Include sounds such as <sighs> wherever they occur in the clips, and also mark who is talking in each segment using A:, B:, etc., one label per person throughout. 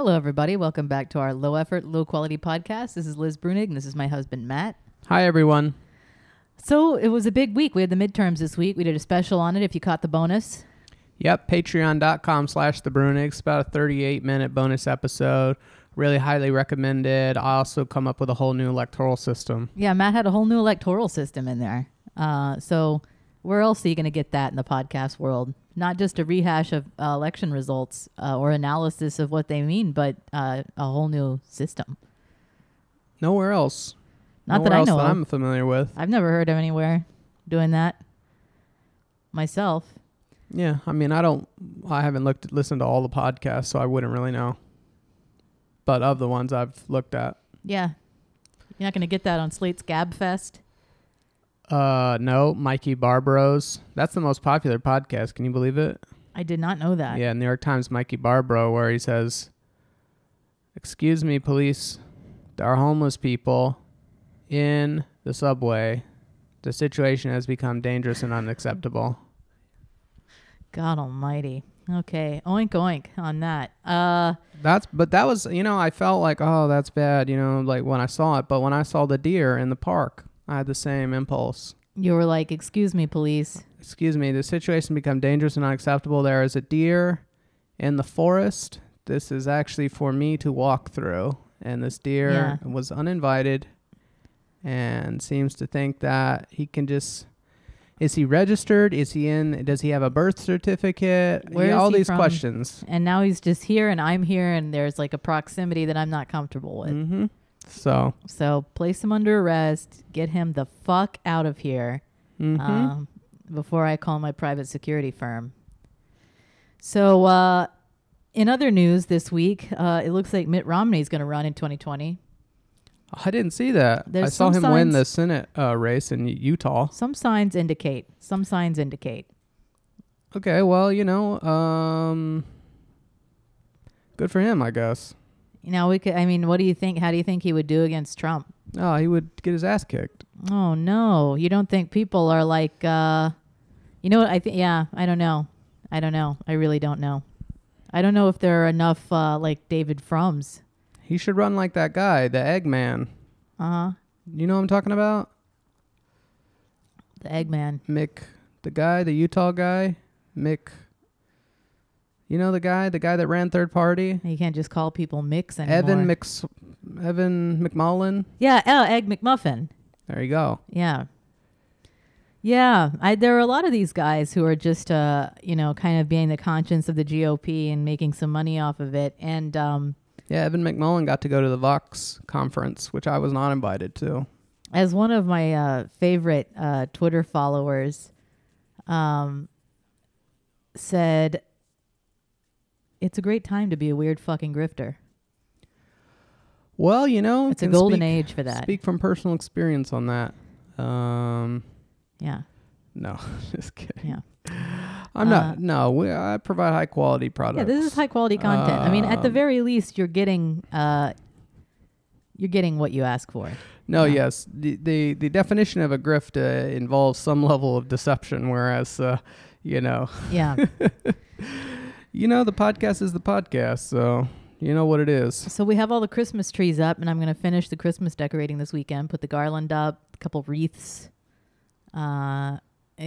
A: Hello, everybody. Welcome back to our low effort, low quality podcast. This is Liz Bruenig, and this is my husband, Matt.
B: Hi, everyone.
A: So it was a big week. We had the midterms this week. We did a special on it if you caught the bonus.
B: Yep, patreon.com slash the Bruenigs. About a 38 minute bonus episode. Really highly recommended. I also come up with a whole new electoral system.
A: Yeah, Matt had a whole new electoral system in there. Uh, so where else are you going to get that in the podcast world? Not just a rehash of uh, election results uh, or analysis of what they mean, but uh, a whole new system.
B: Nowhere else.
A: Not
B: Nowhere
A: that I know
B: that. I'm familiar with.
A: I've never heard of anywhere doing that myself.
B: Yeah, I mean, I don't, I haven't looked, listened to all the podcasts, so I wouldn't really know. But of the ones I've looked at,
A: Yeah. You're not going to get that on Slate's Gabfest.
B: Uh, no, Mikey Barbaro's. That's the most popular podcast. Can you believe it?
A: I did not know that.
B: Yeah, New York Times Mikey Barbaro, where he says, Excuse me, police, there are homeless people in the subway. The situation has become dangerous and unacceptable.
A: God almighty. Okay. Oink oink on that. Uh
B: That's, but that was, you know, I felt like, oh, that's bad, you know, like when I saw it. But when I saw the deer in the park, I had the same impulse.
A: you were like, "Excuse me, police."
B: Excuse me, the situation become dangerous and unacceptable. There is a deer in the forest. This is actually for me to walk through. And this deer
A: Yeah.
B: was uninvited and seems to think that he can just is he registered? Is he in does he have a birth certificate?
A: Where
B: Yeah, all
A: he
B: these
A: from?
B: questions.
A: And now he's just here and I'm here and there's like a proximity that I'm not comfortable with.
B: Mm-hmm. So,
A: So, place him under arrest, get him the fuck out of here.
B: mhm.
A: um, before I call my private security firm. So, uh, in other news this week, uh, it looks like Mitt Romney is going to run in 2020.
B: I didn't see that. I saw him win the Senate uh, race in Utah.
A: Some signs indicate. Some signs indicate.
B: Okay, well, you know, um, good for him, I guess.
A: You know, we could. I mean, what do you think? How do you think he would do against Trump?
B: Oh, he would get his ass kicked.
A: Oh no, you don't think people are like? uh You know what? I think. Yeah, I don't know. I don't know. I really don't know. I don't know if there are enough uh, like David Frums.
B: He should run like that guy, the Eggman.
A: Uh huh.
B: You know what I'm talking about?
A: The Eggman.
B: Mick, the guy, the Utah guy, Mick. You know the guy, the guy that ran third party,
A: You can't just call people Mix anymore.
B: Evan Mc, Evan McMullin.
A: Yeah, oh, Egg McMuffin.
B: There you go.
A: Yeah. Yeah, I, there are a lot of these guys who are just, uh, you know, kind of being the conscience of the GOP and making some money off of it. And um,
B: Yeah, Evan McMullin got to go to the Vox conference, which I was not invited to.
A: as one of my uh, favorite uh, Twitter followers um, said, it's a great time to be a weird fucking grifter.
B: Well, you know,
A: It's a golden
B: speak-
A: age for that.
B: Speak from personal experience on that. Um,
A: Yeah,
B: no, <laughs> just kidding.
A: yeah.
B: I'm
A: Uh,
B: not. No, we, I provide high quality products.
A: Yeah, this is high quality content. I mean, at the
B: Um,
A: very least, you're getting uh, you're getting what you ask for.
B: No,
A: Yeah.
B: yes. The, the the definition of a grift uh, involves some <laughs> level of deception, whereas, uh, you know,
A: Yeah. <laughs>
B: you know, the podcast is the podcast, so you know what it is.
A: So we have all the Christmas trees up, and I'm going to finish the Christmas decorating this weekend. Put the garland up, a couple wreaths, uh,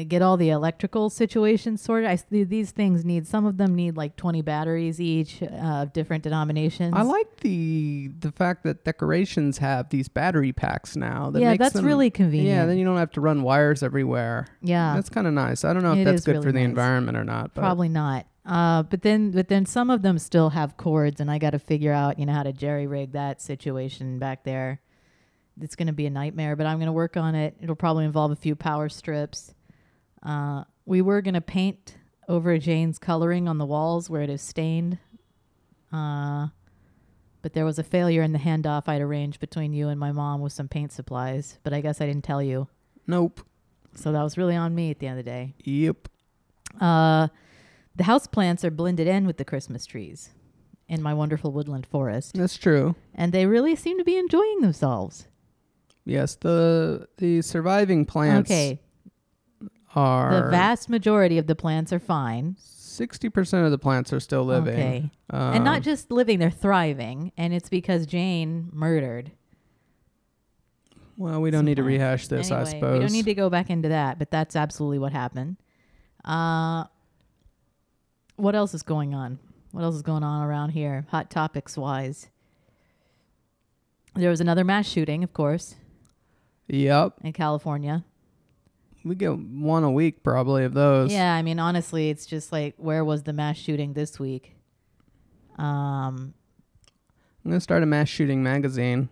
A: get all the electrical situations sorted. I th- these things need some of them need like 20 batteries each uh, of different denominations.
B: I like the the fact that decorations have these battery packs now. That
A: yeah, that's
B: them-
A: really convenient.
B: Yeah, then you don't have to run wires everywhere.
A: yeah,
B: That's kind of nice. I don't know if
A: It
B: that's good
A: really
B: for the
A: nice.
B: environment or not. But
A: probably not. Uh, but then, but then some of them still have cords, and I got to figure out, you know, how to jerry rig that situation back there. It's going to be a nightmare, but I'm going to work on it. It'll probably involve a few power strips. Uh, we were going to paint over Jane's coloring on the walls where it is stained. Uh, but there was a failure in the handoff I'd arranged between you and my mom with some paint supplies. But I guess I didn't tell you.
B: Nope.
A: So that was really on me at the end of the day.
B: Yep.
A: Uh, the house plants are blended in with the Christmas trees in my wonderful woodland forest,
B: That's true.
A: and they really seem to be enjoying themselves.
B: Yes, the the surviving plants
A: okay,
B: are
A: the vast majority of the plants are fine.
B: Sixty percent of the plants are still living.
A: Okay.
B: Um,
A: and not just living, they're thriving. And it's because Jane murdered.
B: Well, we don't need to rehash this, I suppose.
A: we don't need to go back into that, but that's absolutely what happened. Uh, what else is going on? What else is going on around here, hot topics wise? There was another mass shooting, of course,
B: Yep.
A: in California.
B: We get one a week probably of those.
A: Yeah, I mean, honestly, it's just like, where was the mass shooting this week? Um,
B: I'm gonna start a mass shooting magazine.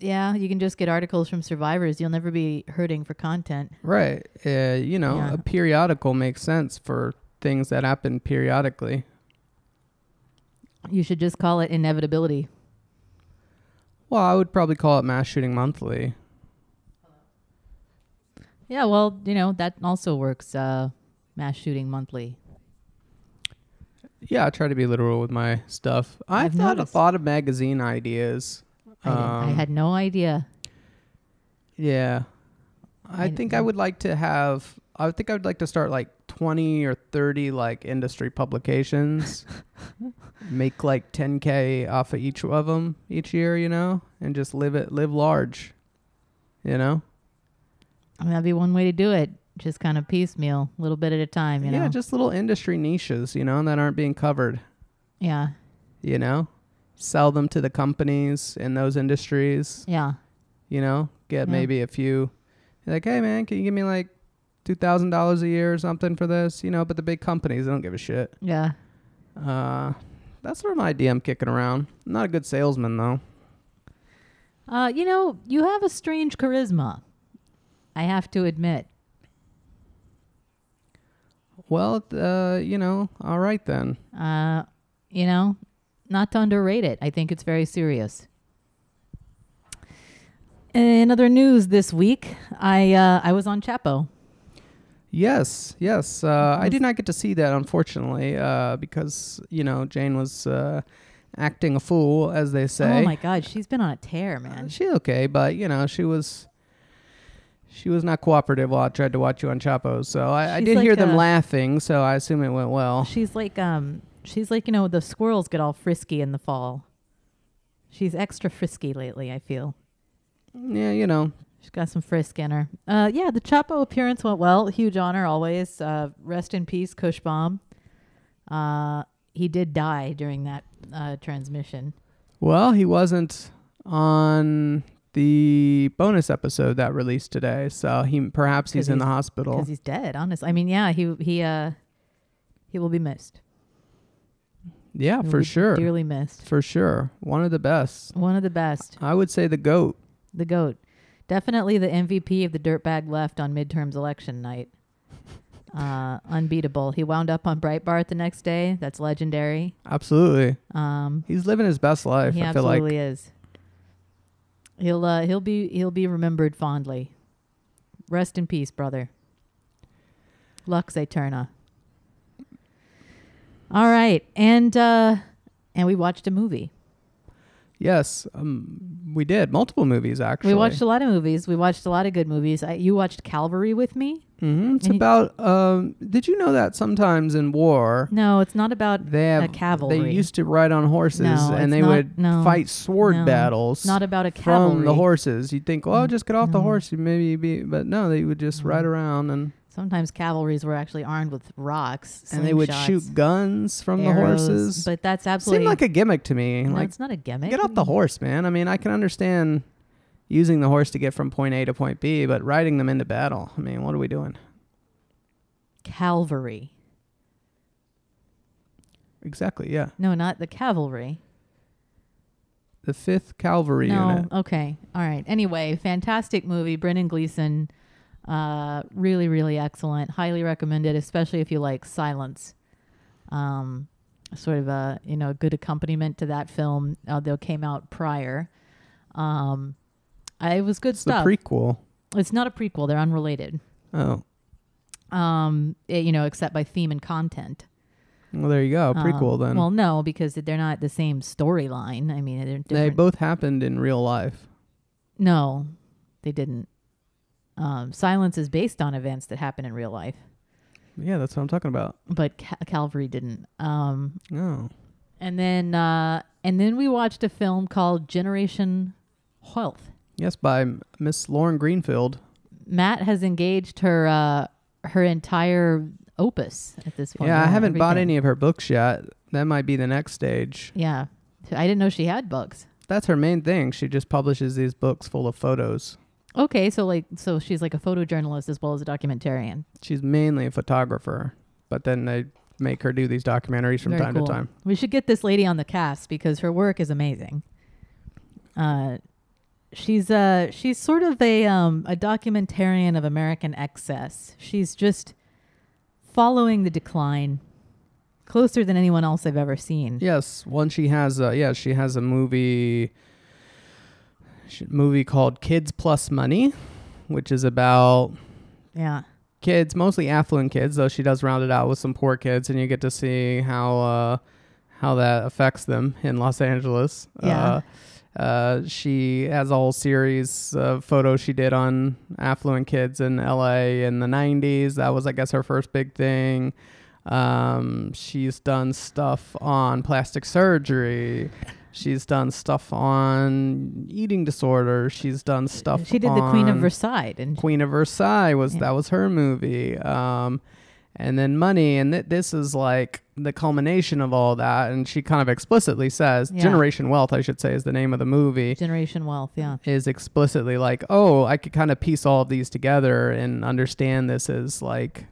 A: yeah, you can just get articles from survivors. You'll never be hurting for content.
B: Right. Uh, you know,
A: Yeah.
B: a periodical makes sense for things that happen periodically.
A: You should just call it inevitability.
B: Well, I would probably call it mass shooting monthly.
A: Yeah, well, you know, that also works. Uh, mass shooting monthly.
B: Yeah, I try to be literal with my stuff. I've,
A: I've
B: thought a lot of magazine ideas.
A: I, didn't- I
B: Um,
A: had no idea.
B: Yeah. I
A: I
B: think I would like to have I think I would like to start like 20 or 30 like industry publications. <laughs> Make like 10k off of each of them each year, you know, and just live it live large. You know?
A: I mean, that'd be one way to do it. Just kind of piecemeal, a little bit at a time. You
B: yeah,
A: know.
B: Yeah, just little industry niches, you know, that aren't being covered,
A: yeah.
B: you know? Sell them to the companies in those industries,
A: Yeah.
B: you know? Get
A: Yeah.
B: maybe a few like, "Hey man, can you give me like $2,000 a year or something for this?" You know, but the big companies they don't give a shit.
A: Yeah.
B: Uh, that's sort of my idea I'm kicking around. I'm not a good salesman though.
A: Uh, you know, you have a strange charisma. I have to admit.
B: Well, uh, you know, all right then.
A: Uh, you know, not to underrate it. I think it's very serious. In other news this week, I uh, I was on Chapo.
B: Yes, yes. Uh, I did not get to see that unfortunately uh, because you know Jane was uh, acting a fool, as they say.
A: Oh my God, she's been on a tear, man.
B: She okay, but you know she was. She was not cooperative while I tried to watch you on Chapo, so I, I
A: She's
B: did hear them laughing, so I assume it went well.
A: She's like um, she's like you know the squirrels get all frisky in the fall. She's extra frisky lately. I feel.
B: Yeah, you know,
A: She's got some frisk in her. Uh, yeah, the Chapo appearance went well. Huge honor always. Uh, rest in peace, Cushbomb. Uh, he did die during that uh, transmission.
B: Well, he wasn't on the bonus episode that released today, so he perhaps he's in the hospital.
A: because he's dead. Honestly, I mean, yeah, he he uh he will be missed.
B: Yeah, for sure,
A: dearly missed.
B: for sure, one of the best.
A: One of the best,
B: I would say the goat.
A: the goat, definitely the MVP of the dirtbag left on midterms election night. <laughs> Uh, unbeatable. He wound up on Breitbart the next day. That's legendary.
B: Absolutely,
A: Um,
B: he's living his best life.
A: he
B: I feel like
A: absolutely is. He'll uh, he'll be he'll be remembered fondly. Rest in peace, brother. Lux Eterna. All right, and uh, and we watched a movie.
B: Yes, um, we did multiple movies actually.
A: We watched a lot of movies. We watched a lot of good movies. I, you watched Calvary with me?
B: hmm It's about. Um, did you know that sometimes in war
A: No, it's not about.
B: they have
A: a cavalry.
B: They used to ride on horses
A: No,
B: and they
A: not-
B: would
A: no,
B: fight sword
A: no,
B: battles.
A: Not about a cavalry.
B: from the horses. You'd think, well,
A: Mm,
B: just get off the horse. Maybe you'd be, but no, they would just ride around and
A: Sometimes cavalries were actually armed with rocks,
B: and they would shoot guns from the horses.
A: But that's absolutely
B: Seemed like a gimmick to me.
A: no,
B: like,
A: it's not a gimmick.
B: get off the horse, man. I mean, I can understand using the horse to get from point A to point B, but riding them into battle. I mean, what are we doing?
A: Cavalry.
B: Exactly. Yeah,
A: No, not the cavalry.
B: the Fifth Cavalry
A: no,
B: Unit.
A: okay, all right. Anyway, fantastic movie. Brendan Gleeson, uh, really, really excellent. Highly recommended, especially if you like silence. Um, sort of a you know good accompaniment to that film. Although it came out prior. Um, I, it was good
B: It's the
A: stuff.
B: prequel.
A: it's not a prequel; they're unrelated.
B: Oh,
A: Um, it- you know, except by theme and content.
B: well, there you go.
A: Um,
B: Prequel then.
A: Well, no, because they're not the same storyline. I mean,
B: they both happened in real life.
A: No, they didn't. Um, Silence is based on events that happen in real life.
B: Yeah, that's what I'm talking about.
A: but Ca- Calvary didn't. Um,
B: Oh.
A: and then uh, and then we watched a film called Generation Wealth.
B: Yes, by Miss Lauren Greenfield.
A: Matt has engaged her uh, her entire opus at this point.
B: yeah, I haven't bought any of her books yet. That might be the next stage.
A: Yeah, I didn't know she had books.
B: That's her main thing. She just publishes these books full of photos.
A: Okay, so like so she's like a photojournalist as well as a documentarian.
B: She's mainly a photographer, but then they make her do these documentaries from
A: Very
B: time
A: cool.
B: to time.
A: We should get this lady on the cast because her work is amazing. Uh, she's uh she's sort of a um a documentarian of American excess. She's just following the decline closer than anyone else I've ever seen.
B: Yes, one she has. Uh, yeah, she has a movie. Movie called Kids Plus Money, which is about
A: Yeah.
B: kids, mostly affluent kids, though she does round it out with some poor kids, and you get to see how uh, how that affects them in Los Angeles.
A: Yeah.
B: Uh, uh, she has a whole series of photos she did on affluent kids in LA in the 90s. That was, I guess, her first big thing. Um, she's done stuff on plastic surgery. She's done stuff on eating disorders. She's done stuff.
A: She did the Queen of Versailles, and
B: Queen of Versailles was
A: Yeah.
B: that was her movie. Um, and then Money, and th- this is like the culmination of all that. And she kind of explicitly says,
A: Yeah.
B: Generation Wealth, I should say, is the name of the movie.
A: Generation Wealth. Yeah.
B: Is explicitly like, oh, I could kind of piece all of these together and understand this as like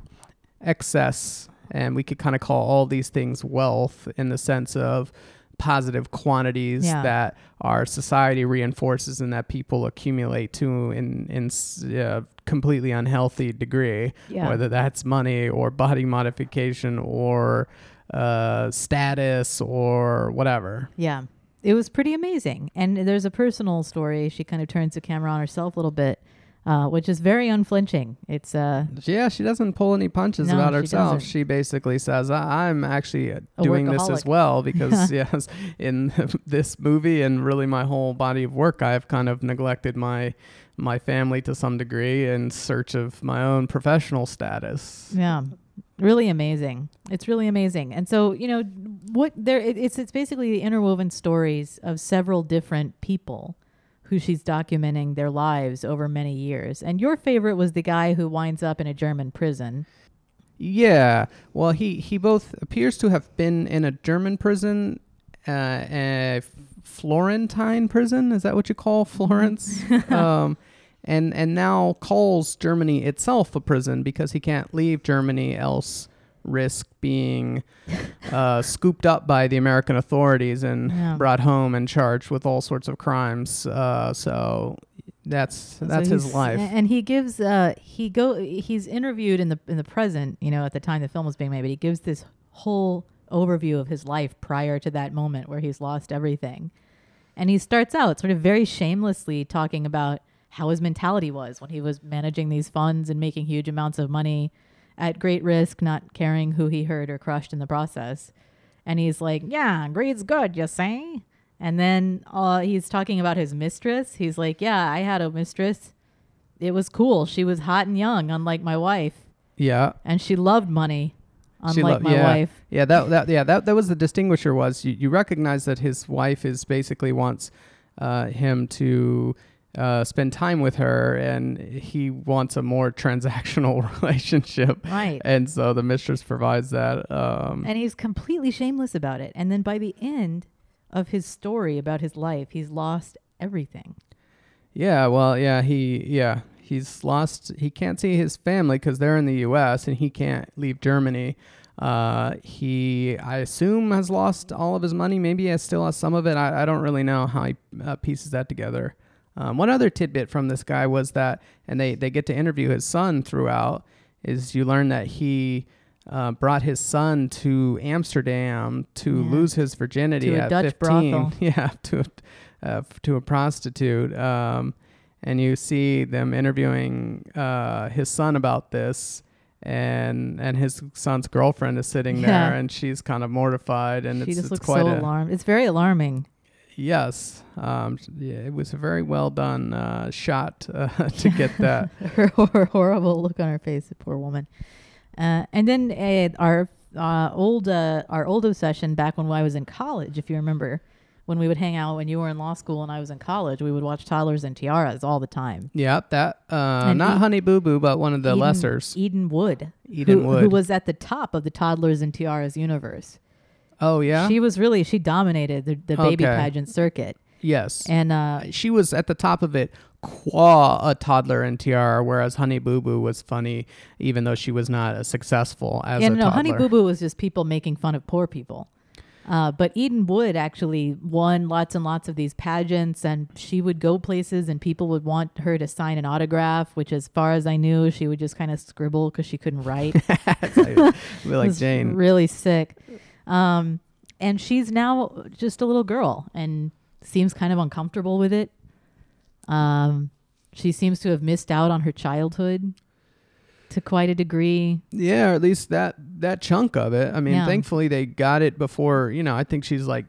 B: excess, and we could kind of call all these things wealth in the sense of positive quantities
A: Yeah.
B: that our society reinforces and that people accumulate to in in uh, completely unhealthy degree
A: Yeah.
B: whether that's money or body modification or uh, status or whatever
A: Yeah. It was pretty amazing. And there's a personal story. She kind of turns the camera on herself a little bit, uh, which is very unflinching. It's uh
B: yeah she doesn't pull any punches
A: No,
B: about
A: she
B: herself
A: doesn't.
B: she basically says i'm actually uh, doing this as well because <laughs> yes in <laughs> this movie and really my whole body of work i've kind of neglected my my family to some degree in search of my own professional status
A: yeah, really amazing. It's really amazing. And so, you know, what there it, it's it's basically the interwoven stories of several different people who she's documenting their lives over many years. And your favorite was the guy who winds up in a German prison.
B: Yeah. Well, he he both appears to have been in a German prison, uh, a Florentine prison. Is that what you call Florence? <laughs> um, and and now calls Germany itself a prison because he can't leave Germany, else risk being uh, scooped up by the American authorities and
A: Yeah.
B: brought home and charged with all sorts of crimes. Uh, so that's
A: So
B: that's his life.
A: And he gives uh he go he's interviewed in the in the present, you know, at the time the film was being made, but he gives this whole overview of his life prior to that moment where he's lost everything. And he starts out sort of very shamelessly talking about how his mentality was when he was managing these funds and making huge amounts of money at great risk, not caring who he hurt or crushed in the process. And he's like, "Yeah, greed's good, you say." And then uh, he's talking about his mistress. He's like, "Yeah, I had a mistress. It was cool. She was hot and young, unlike my wife,
B: yeah.
A: and she loved money, unlike
B: lo-
A: my
B: yeah.
A: wife."
B: Yeah, that that yeah that that was the distinguisher was you, you recognize that his wife is basically wants uh, him to uh, spend time with her, and he wants a more <laughs> transactional <laughs> relationship,
A: Right.
B: and so the mistress provides that. Um,
A: And he's completely shameless about it. And then by the end of his story about his life, he's lost everything.
B: yeah, well, yeah, he yeah he's lost. He can't see his family because they're in the U.S. and he can't leave Germany. Uh, he, I assume, has lost all of his money. Maybe he has still has some of it. I, I don't really know how he uh, pieces that together. Um, one other tidbit from this guy was that, and they, they get to interview his son throughout, is you learn that he uh, brought his son to Amsterdam to
A: Yeah.
B: lose his virginity
A: To a
B: at
A: Dutch
B: 15. <laughs>
A: brothel.
B: Yeah, to a, uh, f- to a prostitute. Um, and you see them interviewing uh, his son about this. And and his son's girlfriend is sitting
A: Yeah.
B: there, and she's kind of mortified, and
A: she
B: it's,
A: just
B: it's
A: looks
B: quite
A: so alarmed. It's very alarming.
B: Yes, um, yeah, it was a very well done uh, shot uh, <laughs> to get that. <laughs>
A: her, her horrible look on her face, the poor woman. Uh, and then uh, our uh, old uh, our old obsession back when I was in college, if you remember, when we would hang out when you were in law school and I was in college, we would watch Toddlers and Tiaras all the time.
B: Yeah, that uh, not
A: E-
B: Honey Boo Boo, but one of the
A: Eden-
B: lessers.
A: Eden Wood,
B: Eden
A: who,
B: Wood.
A: who was at the top of the Toddlers and Tiaras universe.
B: Oh yeah.
A: She was really she dominated the, the baby
B: Okay.
A: pageant circuit,
B: yes.
A: and uh,
B: she was at the top of it qua a toddler and tiara whereas honey boo boo was funny even though she was not as successful as
A: and
B: a
A: no,
B: toddler
A: Honey Boo Boo was just people making fun of poor people. Uh, but Eden Wood actually won lots and lots of these pageants, and she would go places, and people would want her to sign an autograph. Which, as far as I knew, she would just kind of scribble because she couldn't write. <laughs>
B: It's <laughs> like, be
A: It
B: like
A: was
B: jane
A: really sick. Um, and she's now just a little girl and seems kind of uncomfortable with it. Um, she seems to have missed out on her childhood to quite a degree.
B: yeah or at least that that chunk of it i mean
A: Yeah.
B: thankfully they got it before you know i think she's like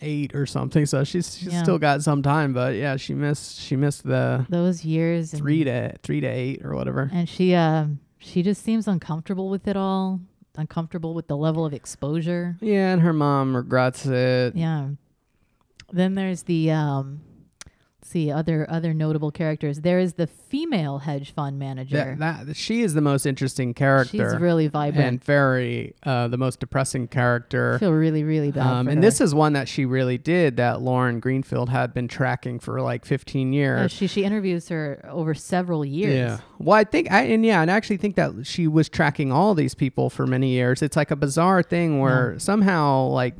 B: eight or something so she's she's
A: Yeah.
B: still got some time but yeah she missed she missed the
A: Those years.
B: three to three to eight or whatever
A: and she um she just seems uncomfortable with it all uncomfortable with the level of exposure.
B: Yeah and her mom regrets it.
A: Yeah. Then there's the um see other other notable characters there is the female hedge fund manager
B: that, that she is the most interesting character
A: she's really vibrant
B: and very uh, the most depressing character
A: I feel really really bad
B: Um, and
A: her.
B: this is one that she really did that Lauren Greenfield had been tracking for like 15
A: Uh,
B: years.
A: she she interviews her over several years
B: Yeah. Well, I think I and yeah, and I actually think that she was tracking all these people for many years. It's like a bizarre thing where somehow like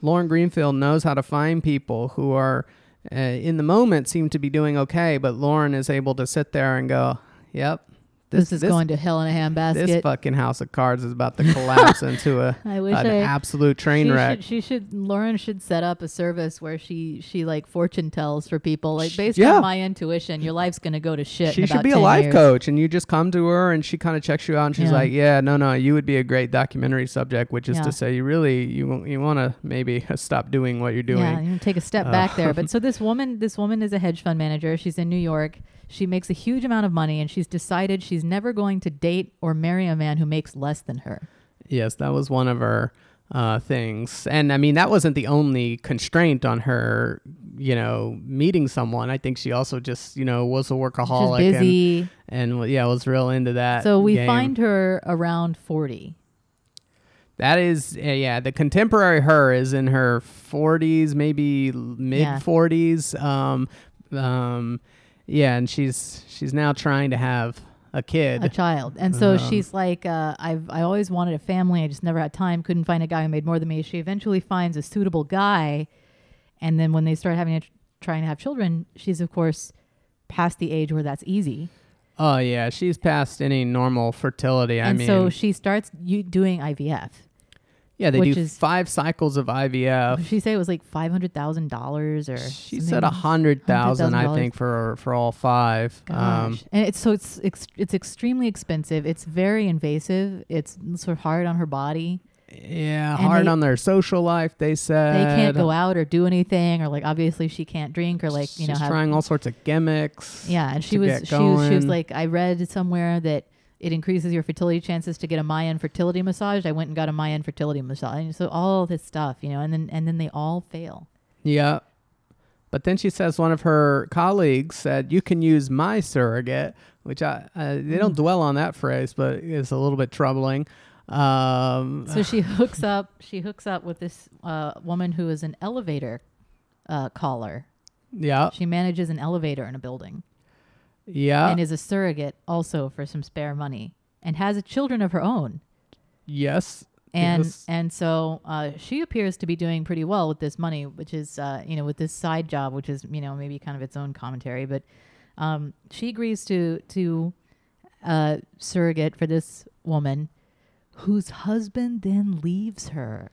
B: Lauren Greenfield knows how to find people who are uh, in the moment seem to be doing okay, but Lauren is able to sit there and go, "Yep,
A: this, is going to hell in a handbasket
B: This fucking house of cards is about to collapse <laughs> into a
A: I wish
B: an
A: I
B: absolute train
A: she
B: wreck."
A: Should, she should Lauren should set up a service where she she like fortune tells for people like based
B: yeah.
A: on my intuition, your life's gonna go to shit.
B: She should be a life
A: years.
B: coach, and you just come to her, and she kind of checks you out, and she's
A: Yeah.
B: like, "Yeah, no, no, you would be a great documentary subject." Which is
A: Yeah.
B: to say, you really you you want to maybe <laughs> stop doing what you're doing.
A: Yeah, you take a step
B: Uh,
A: back there. But so this woman, this woman is a hedge fund manager. She's in New York. She makes a huge amount of money, and she's decided she's never going to date or marry a man who makes less than her.
B: Yes, that was one of her uh, things, and I mean that wasn't the only constraint on her. You know, meeting someone. I think she also just you know was a workaholic
A: She's busy.
B: and and yeah was real into that.
A: So we
B: game.
A: find her around forty.
B: That is, uh, yeah, the contemporary her is in her 40s, maybe mid
A: Yeah.
B: 40s. Um, um, yeah, and she's she's now trying to have a kid.
A: a child. And so
B: Um,
A: she's like, uh, I've I always wanted a family. I just never had time. Couldn't find a guy who made more than me. She eventually finds a suitable guy, and then when they start having a, trying to have children, she's of course past the age where that's easy.
B: oh yeah, she's past any normal fertility. I
A: and
B: mean,
A: so she starts you doing IVF.
B: Yeah, they
A: which
B: do
A: is-
B: five cycles of IVF.
A: Did she say it was like five hundred thousand dollars or
B: She
A: something?
B: said a hundred thousand, I
A: $100,000.
B: think, for for all five. Um,
A: Gosh. and it's so it's ex- it's extremely expensive. It's very invasive. It's sort of hard on her body.
B: yeah,
A: And
B: hard
A: they-
B: on their social life. They said
A: they can't go out or do anything, or like obviously she can't drink or like you know
B: She's
A: have
B: trying all sorts of gimmicks.
A: Yeah, and she
B: to
A: was
B: get
A: she was, she was
B: going.
A: like I read somewhere that it increases your fertility chances to get a Mayan fertility massage. I went and got a Mayan fertility massage. And so all this stuff, you know, and then and then they all fail.
B: Yeah. But then she says one of her colleagues said, "You can use my surrogate," which I uh, they don't
A: Mm.
B: dwell on that phrase, but it's a little bit troubling. Um,
A: So she <laughs> hooks up she hooks up with this uh, woman who is an elevator uh, caller.
B: yeah,
A: She manages an elevator in a building
B: yeah,
A: and is a surrogate also for some spare money and has children of her own.
B: yes,
A: and
B: Yes.
A: and so uh, she appears to be doing pretty well with this money, which is uh, you know with this side job, which is you know maybe kind of its own commentary. But um, she agrees to to uh, surrogate for this woman, whose husband then leaves her.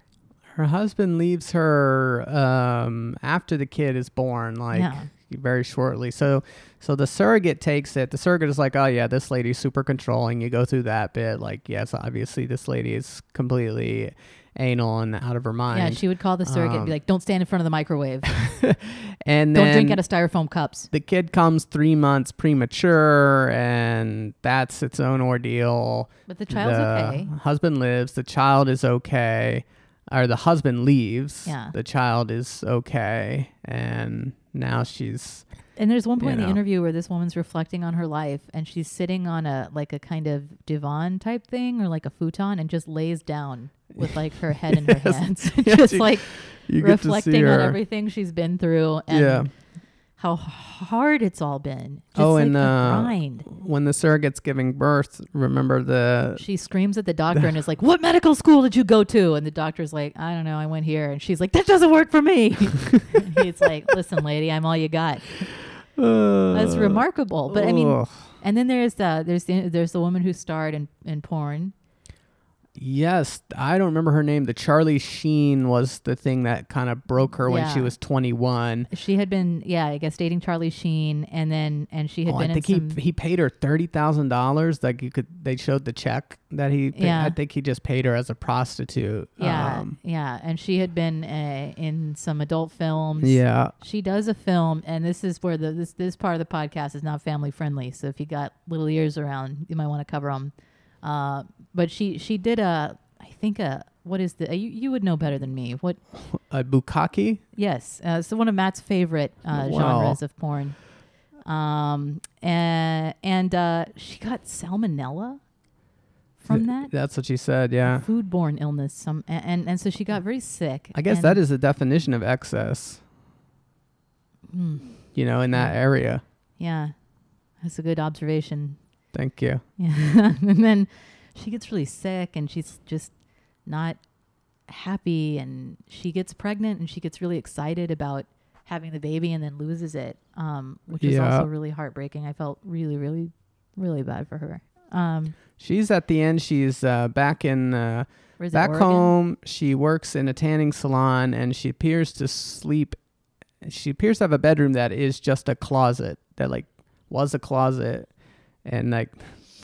B: Her husband leaves her um, after the kid is born, like
A: Yeah.
B: Very shortly. So, so the surrogate takes it. The surrogate is like, "Oh yeah, this lady's super controlling." You go through that bit, like, yes, obviously this lady is completely anal and out of her mind.
A: Yeah, she would call the surrogate and be
B: Um,
A: like, "Don't stand in front of the microwave. <laughs>
B: and
A: Don't drink out of styrofoam cups."
B: the kid comes three months premature, and that's its own ordeal.
A: But the child's
B: the
A: okay.
B: husband lives. The child is okay, or the husband leaves.
A: Yeah.
B: The child is okay, and now she's
A: And there's one point in
B: you
A: the
B: know.
A: interview where this woman's reflecting on her life, and she's sitting on a like a kind of divan type thing, or like a futon, and just lays down with like her head in her <laughs>
B: Yes.
A: hands, <laughs>
B: Yeah,
A: just
B: you-
A: like
B: you get to see
A: reflecting on everything she's been through and
B: Yeah.
A: How hard it's all been. Just
B: Oh,
A: like
B: and,
A: the
B: uh,
A: grind.
B: When the surrogate's giving birth, remember the
A: She screams at the doctor and <laughs> is like, "What medical school did you go to?" And the doctor's like, "I don't know, I went here." And she's like, "That doesn't work for me." <laughs> he's like, "Listen, lady, I'm all you got." That's
B: Uh,
A: remarkable. But I mean,
B: ugh.
A: and then there's the there's the there's the woman who starred in in porn.
B: Yes, I don't remember her name. The Charlie Sheen was the thing that kind of broke her when she was 21.
A: She had been, yeah, I guess dating Charlie Sheen, and then and she had
B: Oh,
A: been
B: I think he he paid her thirty thousand dollars. Like you could, they showed the check that he. pa-
A: Yeah.
B: I think he just paid her as a prostitute.
A: yeah,
B: Um,
A: yeah, and she had been uh, in some adult films.
B: yeah.
A: She does a film, and this is where the this this part of the podcast is not family friendly. So if you got little ears around, you might want to cover them. Uh, but she she did a I think a what is the you you would know better than me. What <laughs>
B: A bukkake.
A: yes, uh, so one of Matt's favorite uh,
B: Wow.
A: genres of porn. Um and and uh, she got salmonella from that
B: That's what she said. Yeah.
A: foodborne illness. Some a- and and so she got very sick.
B: I guess that is the definition of excess.
A: Mm,
B: You know, in that area.
A: yeah, that's a good observation.
B: Thank you.
A: Yeah. <laughs> and then she gets really sick and she's just not happy and she gets pregnant and she gets really excited about having the baby and then loses it. Um, which is also really heartbreaking. I felt really, really, really bad for her. Um,
B: She's at the end. She's uh, back in uh,
A: where is it,
B: back
A: Oregon?
B: home. She works in a tanning salon, and she appears to sleep. She appears to have a bedroom that is just a closet that like was a closet, and like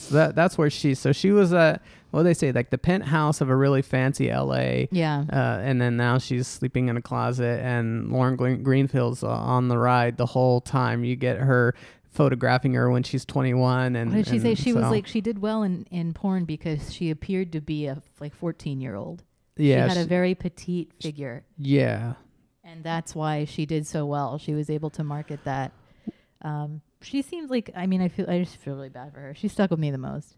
B: so that that's where she. So she was at what do they say like the penthouse of a really fancy L.A.
A: Yeah.
B: Uh, and then now she's sleeping in a closet, and Lauren Green- Greenfield's uh, on the ride the whole time. You get her photographing her when she's 21, and
A: What did she say?
B: and
A: She was like she did well in, in porn because she appeared to be a like fourteen year old.
B: yeah,
A: she had a very petite figure.
B: yeah.
A: and that's why she did so well. She was able to market that. Um, she seems like I mean I feel I just feel really bad for her. She stuck with me the most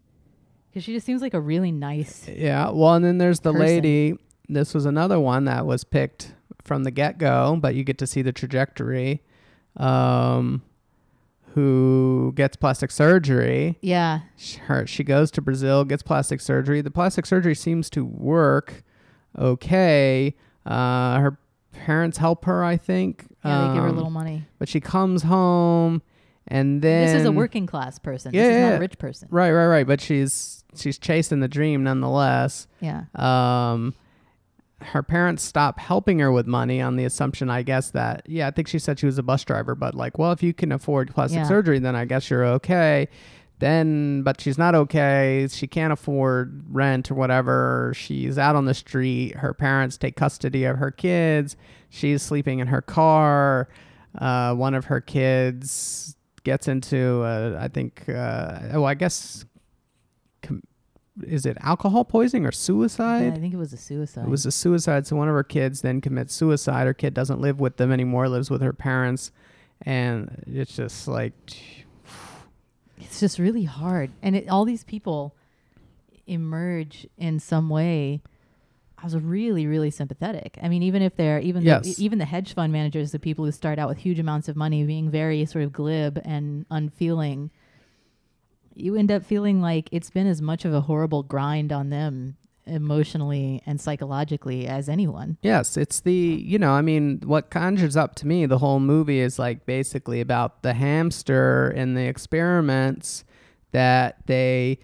A: because she just seems like a really nice.
B: Yeah. Well, and then there's the
A: person.
B: lady. This was another one that was picked from the get go, but you get to see the trajectory. Um, who gets plastic surgery?
A: Yeah,
B: Her, she goes to Brazil, gets plastic surgery. The plastic surgery seems to work okay. Uh, her parents help her, I think.
A: yeah, they give her a
B: Um,
A: little money.
B: But she comes home, and then
A: This is a working class person.
B: Yeah,
A: this is
B: yeah,
A: not a rich person.
B: Right, right, right. But she's she's chasing the dream nonetheless.
A: Yeah,
B: um her parents stop helping her with money on the assumption i guess that yeah i think she said she was a bus driver but like well if you can afford plastic
A: Yeah.
B: surgery then i guess you're okay then but she's not okay she can't afford rent or whatever she's out on the street her parents take custody of her kids she's sleeping in her car uh, one of her kids gets into uh, i think uh, oh i guess com- is it alcohol poisoning or suicide
A: Yeah, I think it was a suicide.
B: it was a suicide. So one of her kids then commits suicide. Her kid doesn't live with them anymore, lives with her parents. And it's just like, <sighs>
A: it's just really hard, and it, all these people emerge in some way. I was really, really sympathetic. I mean, even if they're even
B: Yes.
A: the, even the hedge fund managers, the people who start out with huge amounts of money, being very sort of glib and unfeeling, you end up feeling like it's been as much of a horrible grind on them emotionally and psychologically as anyone.
B: yes, it's the, you know, I mean, what conjures up to me, the whole movie is like basically about the hamster and the experiments that they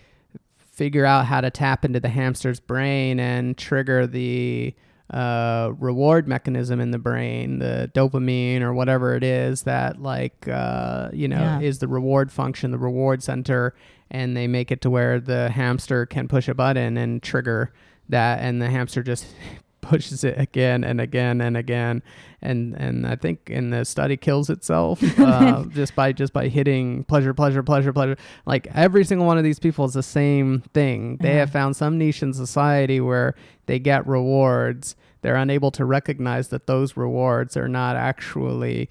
B: figure out how to tap into the hamster's brain and trigger the uh, reward mechanism in the brain, the dopamine or whatever it is that like uh, you know
A: Yeah.
B: is the reward function, the reward center, and they make it to where the hamster can push a button and trigger that and the hamster just pushes it again and again and again. And and I think in the study kills itself <laughs> uh, just by just by hitting pleasure pleasure pleasure pleasure. Like every single one of these people is the same thing. They have found some niche in society where they get rewards. They're unable to recognize that those rewards are not actually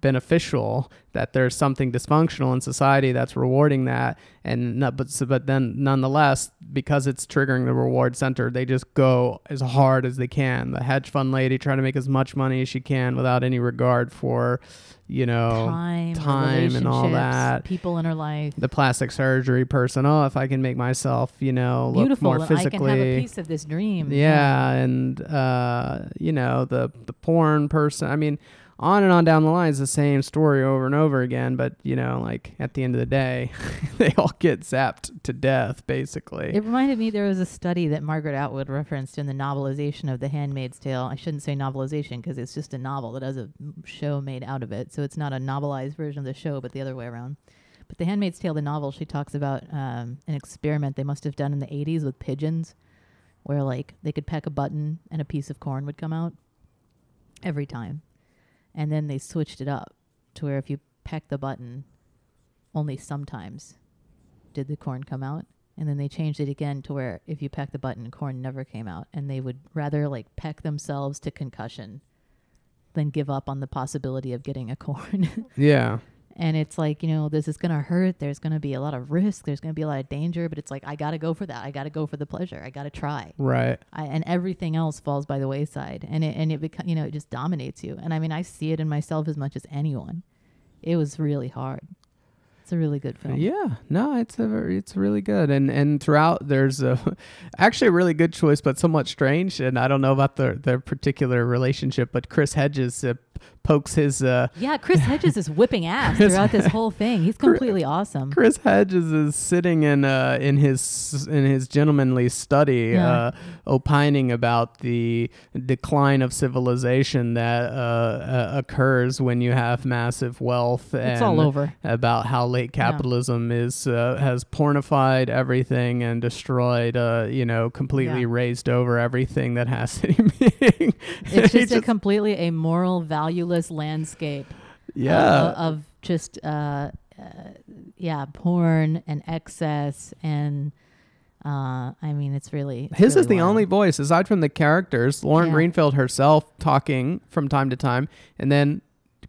B: beneficial that there's something dysfunctional in society that's rewarding that and not, but so- but then nonetheless because it's triggering the reward center they just go as hard as they can the hedge fund lady trying to make as much money as she can without any regard for you know
A: time,
B: time and all that.
A: people in her life.
B: the plastic surgery person oh if i can make myself you know look
A: Beautiful,
B: more
A: and I can have a
B: physically
A: piece of this dream.
B: yeah, and uh, you know the the porn person. I mean, on and on down the line is the same story over and over again. But you know, like at the end of the day, <laughs> they all get zapped to death, basically.
A: It reminded me there was a study that Margaret Atwood referenced in the novelization of The Handmaid's Tale. I shouldn't say novelization because it's just a novel that has a show made out of it. So it's not a novelized version of the show, but the other way around. But The Handmaid's Tale, the novel, she talks about um, an experiment they must have done in the 80s with pigeons where like they could peck a button and a piece of corn would come out every time. And then they switched it up to where if you peck the button, only sometimes did the corn come out. And then they changed it again to where if you peck the button, corn never came out. And they would rather like peck themselves to concussion than give up on the possibility of getting a corn. <laughs>
B: yeah,
A: and it's like, you know, this is going to hurt. There's going to be a lot of risk. There's going to be a lot of danger. But it's like, I got to go for that. I got to go for the pleasure. I got to try.
B: right.
A: I, and everything else falls by the wayside. And it, and it becomes, you know, it just dominates you. And I mean, I see it in myself as much as anyone. It was really hard. It's a really good film.
B: Yeah, no, it's a very, it's really good, and and throughout there's a <laughs> actually a really good choice, but somewhat strange, and I don't know about their their particular relationship, but Chris Hedges uh, pokes his uh,
A: Yeah, Chris <laughs> Hedges is whipping ass
B: Chris-
A: throughout this whole thing. He's completely awesome.
B: Chris Hedges is sitting in uh in his in his gentlemanly study,
A: Yeah.
B: uh, opining about the decline of civilization that uh, uh, occurs when you have massive wealth.
A: It's all over.
B: About how capitalism is uh, has pornified everything and destroyed, uh, you know, completely
A: Yeah.
B: raised over everything that has <laughs> any meaning.
A: It's just <laughs> a completely a moral, valueless landscape.
B: yeah.
A: of, of just uh, uh, yeah, porn and excess and uh, I mean, it's really it's
B: His
A: really
B: is the
A: wild.
B: only voice aside from the characters. Lauren
A: Yeah.
B: Greenfield herself talking from time to time, and then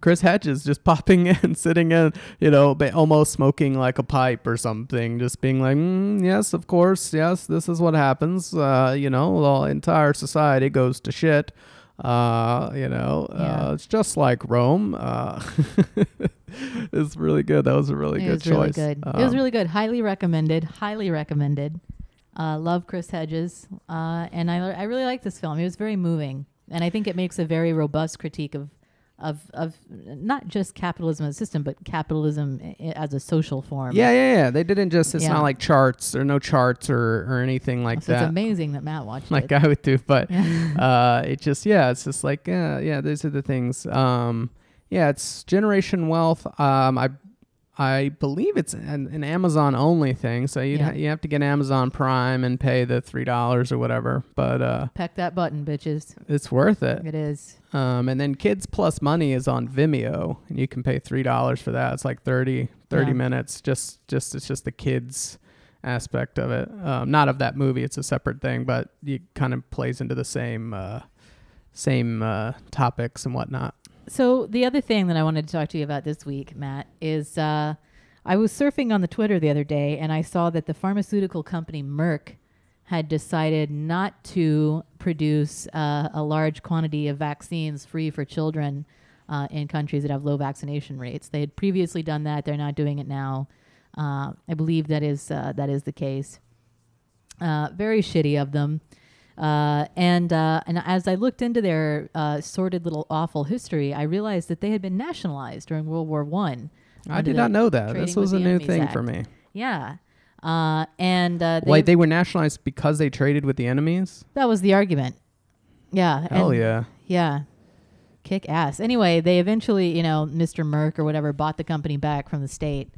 B: Chris Hedges just <laughs> popping in, sitting in, you know, almost smoking like a pipe or something, just being like, mm, "Yes, of course, yes, this is what happens." Uh, you know, the entire society goes to shit. Uh, you know,
A: Yeah.
B: uh, it's just like Rome. Uh, <laughs> it's really good. That was a really
A: it
B: good
A: was really
B: choice.
A: good. it was
B: Um,
A: really good. Highly recommended. Highly recommended. Uh, love Chris Hedges, uh, and I I really like this film. It was very moving, and I think it makes a very robust critique of of of not just capitalism as a system, but capitalism i- as a social form.
B: Yeah, yeah, yeah. They didn't just. It's
A: Yeah.
B: not like charts or no charts or or anything like
A: so
B: that.
A: it's amazing that Matt watched <laughs>
B: like
A: it.
B: I would do, but <laughs> uh, it just yeah, it's just like yeah, yeah. These are the things. Um, yeah, it's Generation Wealth. Um, I I believe it's an, an Amazon only thing, so you
A: Yeah.
B: ha- you have to get Amazon Prime and pay the three dollars or whatever. But uh,
A: Peck that button, bitches.
B: it's worth it.
A: It is.
B: Um, and then Kids Plus Money is on Vimeo, and you can pay three dollars for that. It's like 30, 30
A: Yeah.
B: minutes. Just, just it's just the kids aspect of it. Um, not of that movie. It's a separate thing, but it kind of plays into the same, uh, same uh, topics and whatnot.
A: So the other thing that I wanted to talk to you about this week, Matt, is uh, I was surfing on the Twitter the other day and I saw that the pharmaceutical company Merck had decided not to produce uh, a large quantity of vaccines free for children uh, in countries that have low vaccination rates. They had previously done that; they're not doing it now. Uh, I believe that is uh, that is the case. Uh, very shitty of them. Uh, and uh, and as I looked into their uh, sordid little awful history, I realized that they had been nationalized during World War One.
B: I
A: under
B: did not know that. This was a new
A: Enemies
B: thing
A: Act.
B: for me.
A: Yeah, uh, and uh, they,
B: Wait, they were nationalized because they traded with the enemies?
A: that was the argument. Yeah.
B: Hell yeah.
A: Yeah. Kick ass. Anyway, they eventually, you know, Mr. Merck or whatever bought the company back from the state.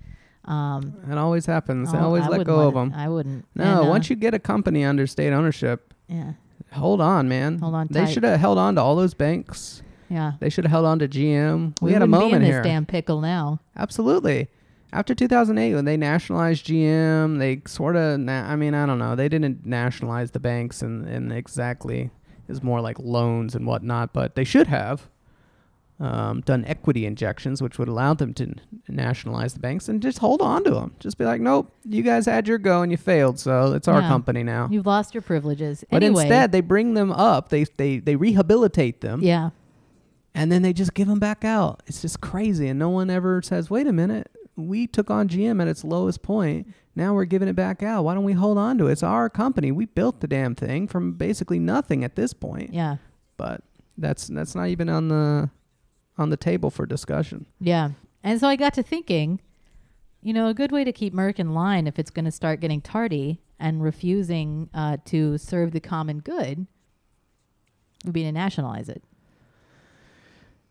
A: Um,
B: It always happens. They
A: oh,
B: always
A: I
B: let go
A: let
B: of
A: it-
B: them.
A: I wouldn't.
B: No,
A: And, uh,
B: once you get a company under state ownership,
A: Yeah.
B: Hold on, man.
A: Hold on
B: They should have held on to all those banks.
A: Yeah.
B: They should have held on to GM. We, had a
A: wouldn't be in
B: moment
A: this
B: here.
A: damn pickle now.
B: Absolutely. After 2008, when they nationalized GM, they sort of, na- I mean, I don't know. They didn't nationalize the banks and, and exactly is more like loans and whatnot, but they should have um, done equity injections, which would allow them to n- nationalize the banks and just hold on to them. Just be like, nope, you guys had your go and you failed, so it's our
A: Yeah.
B: company now.
A: You've lost your privileges.
B: But
A: anyway,
B: instead, they bring them up, they, they, they rehabilitate them,
A: yeah.
B: and then they just give them back out. It's just crazy. And no one ever says, wait a minute, we took on GM at its lowest point. Now we're giving it back out. Why don't we hold on to it? It's our company. We built the damn thing from basically nothing at this point.
A: Yeah.
B: But that's that's not even on the on the table for discussion.
A: Yeah. And so I got to thinking, you know, a good way to keep Merck in line if it's going to start getting tardy and refusing uh, to serve the common good would be to nationalize it.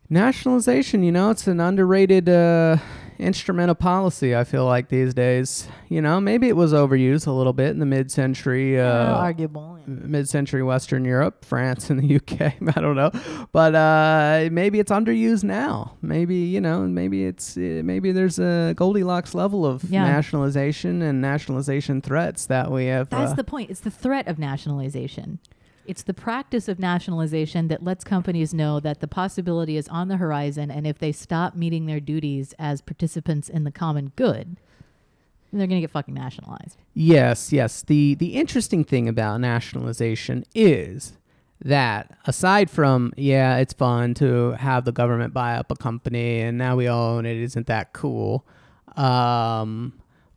B: Nationalization, you know, it's an underrated uh, instrument of policy. I feel like these days, you know, maybe it was overused a little bit in the mid-century, uh,
A: arguable.
B: mid-century Western Europe, France, and the UK. <laughs> I don't know, but uh, maybe it's underused now. Maybe you know, maybe it's uh, maybe there's a Goldilocks level of
A: Yeah.
B: nationalization and nationalization threats that we have.
A: That's
B: uh,
A: the point. It's the threat of nationalization. It's the practice of nationalization that lets companies know that the possibility is on the horizon, and if they stop meeting their duties as participants in the common good, they're going to get fucking nationalized.
B: Yes, yes. The the interesting thing about nationalization is that aside from yeah, it's fun to have the government buy up a company and now we own it, isn't that cool? Um,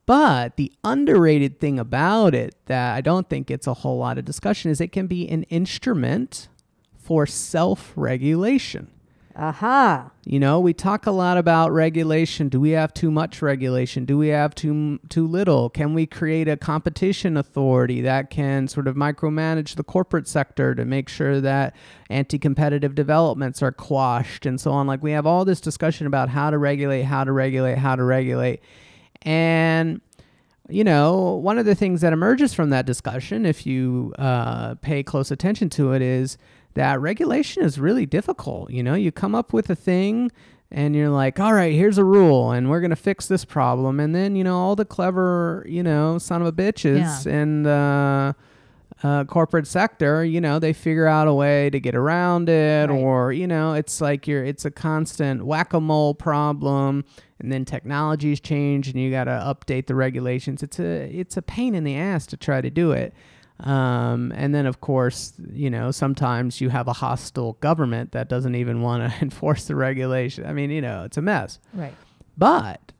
B: but the underrated thing about it that I don't think gets a whole lot of discussion is it can be an instrument for self-regulation.
A: Aha.
B: You know, we talk a lot about regulation. Do we have too much regulation? Do we have too too little? Can we create a competition authority that can sort of micromanage the corporate sector to make sure that anti-competitive developments are quashed and so on? Like we have all this discussion about how to regulate, how to regulate, how to regulate. And you know, one of the things that emerges from that discussion, if you uh, pay close attention to it, is that regulation is really difficult. You know, you come up with a thing and you're like, all right, here's a rule and we're going to fix this problem. And then, you know, all the clever, you know, son of a bitches
A: Yeah.
B: in the uh, corporate sector, you know, they figure out a way to get around it
A: Right.
B: or, you know, it's like you're, it's a constant whack a mole problem. And then technologies change and you got to update the regulations. It's a, it's a pain in the ass to try to do it. Um, and then, of course, you know, sometimes you have a hostile government that doesn't even want to <laughs> enforce the regulation. I mean, you know, it's a mess.
A: Right.
B: But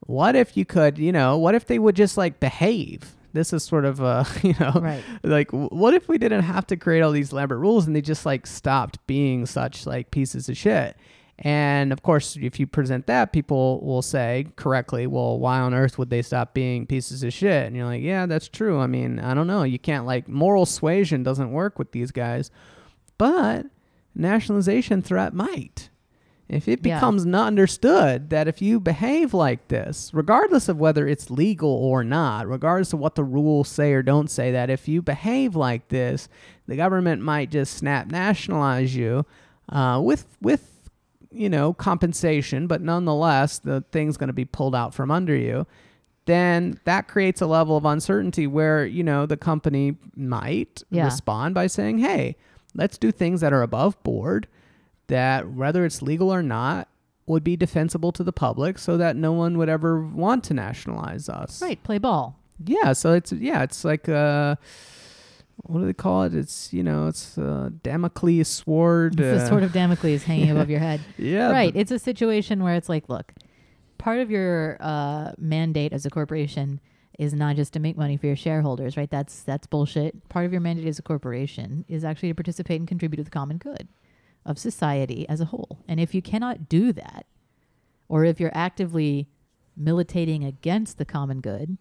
B: what if you could, you know, what if they would just like behave? This is sort of uh, a, <laughs> you know,
A: Right.
B: like w- what if we didn't have to create all these elaborate rules and they just like stopped being such like pieces of shit? And of course, if you present that, people will say correctly, well, why on earth would they stop being pieces of shit? And you're like, yeah, that's true. I mean, I don't know. You can't like moral suasion doesn't work with these guys, but nationalization threat might. If it
A: Yeah.
B: becomes not understood that if you behave like this, regardless of whether it's legal or not, regardless of what the rules say or don't say, that if you behave like this, the government might just snap nationalize you uh, with with you know compensation, but nonetheless the thing's going to be pulled out from under you. Then that creates a level of uncertainty where you know the company might
A: Yeah.
B: respond by saying, "Hey, let's do things that are above board." That whether it's legal or not would be defensible to the public so that no one would ever want to nationalize us.
A: Right. Play ball.
B: Yeah, so it's yeah, it's like uh what do they call it? It's you know, it's uh Damocles sword.
A: It's the
B: uh,
A: sword of Damocles hanging above your head. <laughs>
B: yeah,
A: right. It's a situation where it's like, look, part of your uh, mandate as a corporation is not just to make money for your shareholders, right? That's that's bullshit. Part of your mandate as a corporation is actually to participate and contribute to the common good of society as a whole. And if you cannot do that, or if you're actively militating against the common good,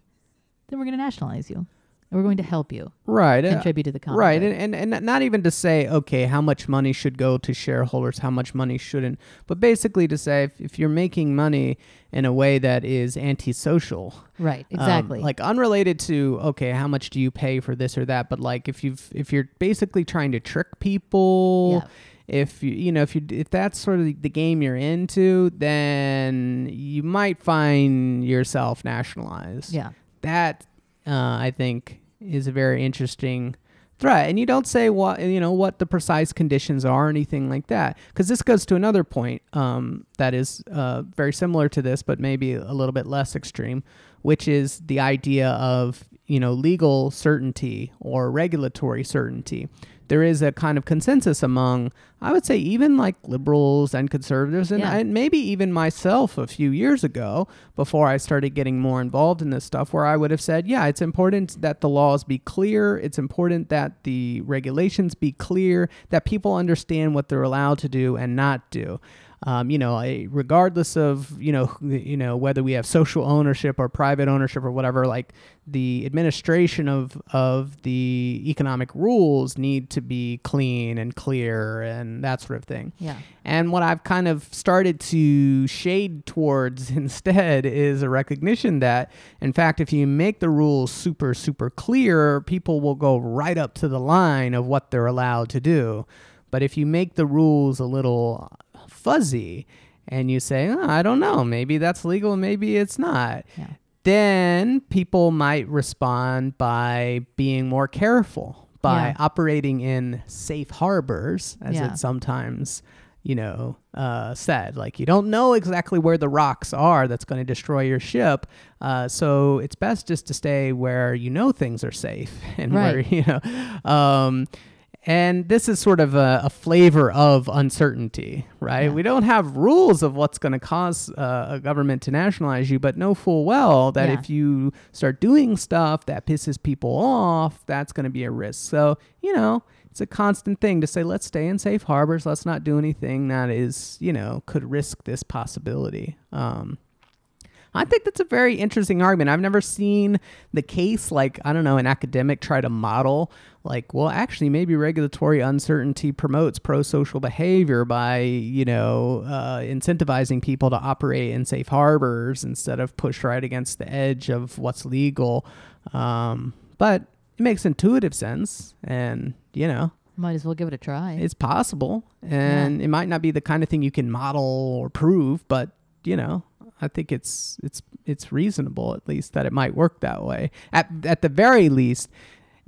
A: then we're going to nationalize you. And We're going to help you
B: right. uh,
A: contribute to the common
B: Right,
A: good.
B: and, and and not even to say okay, how much money should go to shareholders, how much money shouldn't, but basically to say if, if you're making money in a way that is antisocial,
A: right.
B: um,
A: Exactly.
B: like unrelated to okay, how much do you pay for this or that, but like if you've if you're basically trying to trick people,
A: Yeah.
B: If you you know if you if that's sort of the game you're into, then you might find yourself nationalized
A: yeah.
B: that uh, I think is a very interesting threat. And you don't say what you know what the precise conditions are or anything like that, because this goes to another point um, that is uh, very similar to this, but maybe a little bit less extreme, which is the idea of you know legal certainty or regulatory certainty. There is a kind of consensus among, I would say, even like liberals and conservatives, and,
A: Yeah.
B: and maybe even myself a few years ago, before I started getting more involved in this stuff, where I would have said, yeah, it's important that the laws be clear. It's important that the regulations be clear, that people understand what they're allowed to do and not do. Um, you know, I- regardless of you know, you know whether we have social ownership or private ownership or whatever, like the administration of of the economic rules need to be clean and clear and that sort of thing.
A: Yeah.
B: And what I've kind of started to shade towards <laughs> instead is a recognition that, in fact, if you make the rules super, super clear, people will go right up to the line of what they're allowed to do. But if you make the rules a little fuzzy and you say, "Oh, I don't know, maybe that's legal, maybe it's not,
A: Yeah.
B: then people might respond by being more careful, by
A: Yeah.
B: operating in safe harbors, as
A: Yeah.
B: it's sometimes, you know, uh, said. Like you don't know exactly where the rocks are that's going to destroy your ship, uh, so it's best just to stay where you know things are safe <laughs> and where you know. Um, and this is sort of a, a flavor of uncertainty, right?
A: Yeah.
B: We don't have rules of what's going to cause uh, a government to nationalize you, but know full well that
A: Yeah.
B: if you start doing stuff that pisses people off, that's going to be a risk. So, you know, it's a constant thing to say, let's stay in safe harbors. Let's not do anything that is, you know, could risk this possibility. Um, I think that's a very interesting argument. I've never seen the case like I don't know an academic try to model like well actually maybe regulatory uncertainty promotes pro-social behavior by you know uh, incentivizing people to operate in safe harbors instead of push right against the edge of what's legal. Um, but it makes intuitive sense, and you know
A: Might as well give it a try.
B: it's possible, and it might not be the kind of thing you can model or prove, but you know, I think it's it's it's reasonable at least that it might work that way. At at the very least,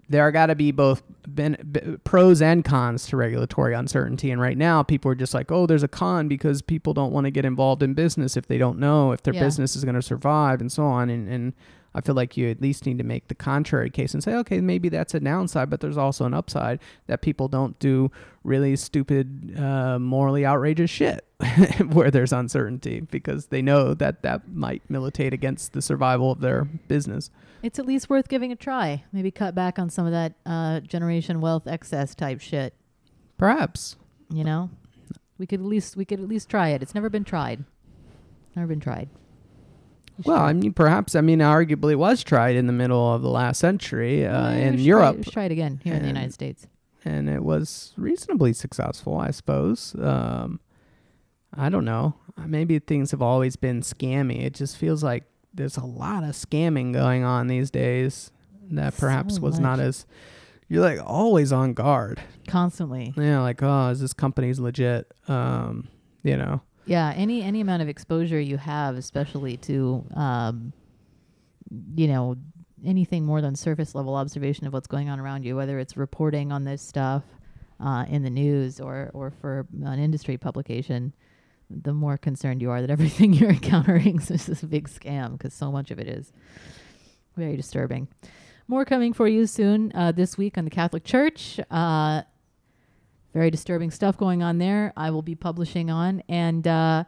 B: there are got to be both ben, b- pros and cons to regulatory uncertainty. And right now, people are just like, oh, there's a con because people don't want to get involved in business if they don't know if their
A: Yeah.
B: business is going to survive and so on. And and I feel like you at least need to make the contrary case and say, okay, maybe that's a downside, but there's also an upside that people don't do really stupid, uh, morally outrageous shit <laughs> where there's uncertainty because they know that that might militate against the survival of their business.
A: It's at least worth giving a try. Maybe cut back on some of that uh, generation wealth excess type shit.
B: Perhaps.
A: You know, we could at least we could at least try it. It's never been tried. Never been tried.
B: Well, I mean, perhaps. I mean, arguably, was tried in the middle of the last century uh,
A: Yeah,
B: in Europe,
A: Try, try it again here in the United States.
B: and it was reasonably successful, I suppose. Um, I don't know. Maybe things have always been scammy. It just feels like there's a lot of scamming going on these days that perhaps
A: So
B: was not as. You're like always on guard.
A: Constantly.
B: Yeah, like oh, is this company's legit? Um, you know.
A: Yeah, any any amount of exposure you have, especially to, um, you know, anything more than surface level observation of what's going on around you, whether it's reporting on this stuff uh, in the news or or for an industry publication, the more concerned you are that <laughs> everything you're encountering is this big scam because so much of it is very disturbing. More coming for you soon uh, this week on the Catholic Church. Uh, very disturbing stuff going on there. I will be publishing on. And uh,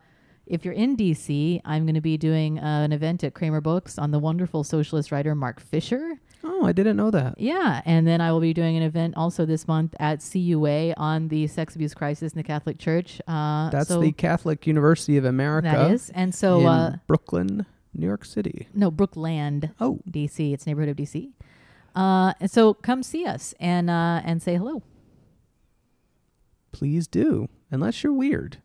A: if you're in DC, I'm going to be doing uh, an event at Kramerbooks on the wonderful socialist writer Mark Fisher.
B: Oh, I didn't know that.
A: Yeah. And then I will be doing an event also this month at CUA on the sex abuse crisis in the Catholic Church. Uh,
B: That's
A: so
B: the Catholic University of America.
A: That is. And so,
B: in
A: uh,
B: Brooklyn, New York City.
A: no, Brookland,
B: Oh,
A: DC. It's neighborhood of DC. Uh, and so come see us and uh, and say hello.
B: Please do, unless you're weird.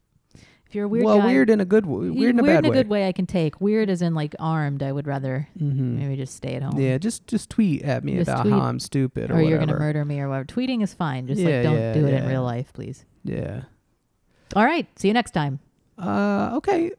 A: You're a weird
B: well,
A: guy,
B: weird in a good, w-
A: y-
B: weird in a bad
A: in a
B: way.
A: good way I can take. Weird as in like armed. I would rather
B: Mm-hmm.
A: maybe just stay at home.
B: Yeah, just just tweet at me
A: Just
B: about
A: tweet.
B: how I'm stupid or,
A: Or you're gonna murder me or whatever. Tweeting is fine. Just
B: Yeah,
A: like don't
B: yeah,
A: do it in
B: yeah.
A: real life, please.
B: Yeah.
A: All right. See you next time.
B: Uh, okay.